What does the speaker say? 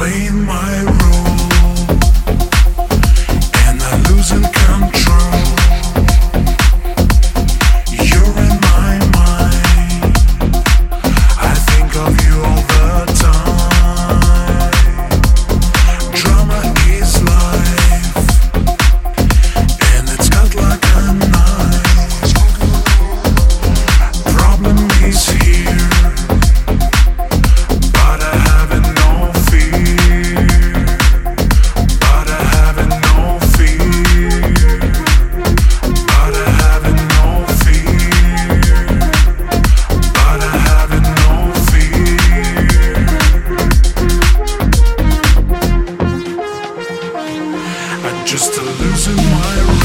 I'm playing my Just a losing my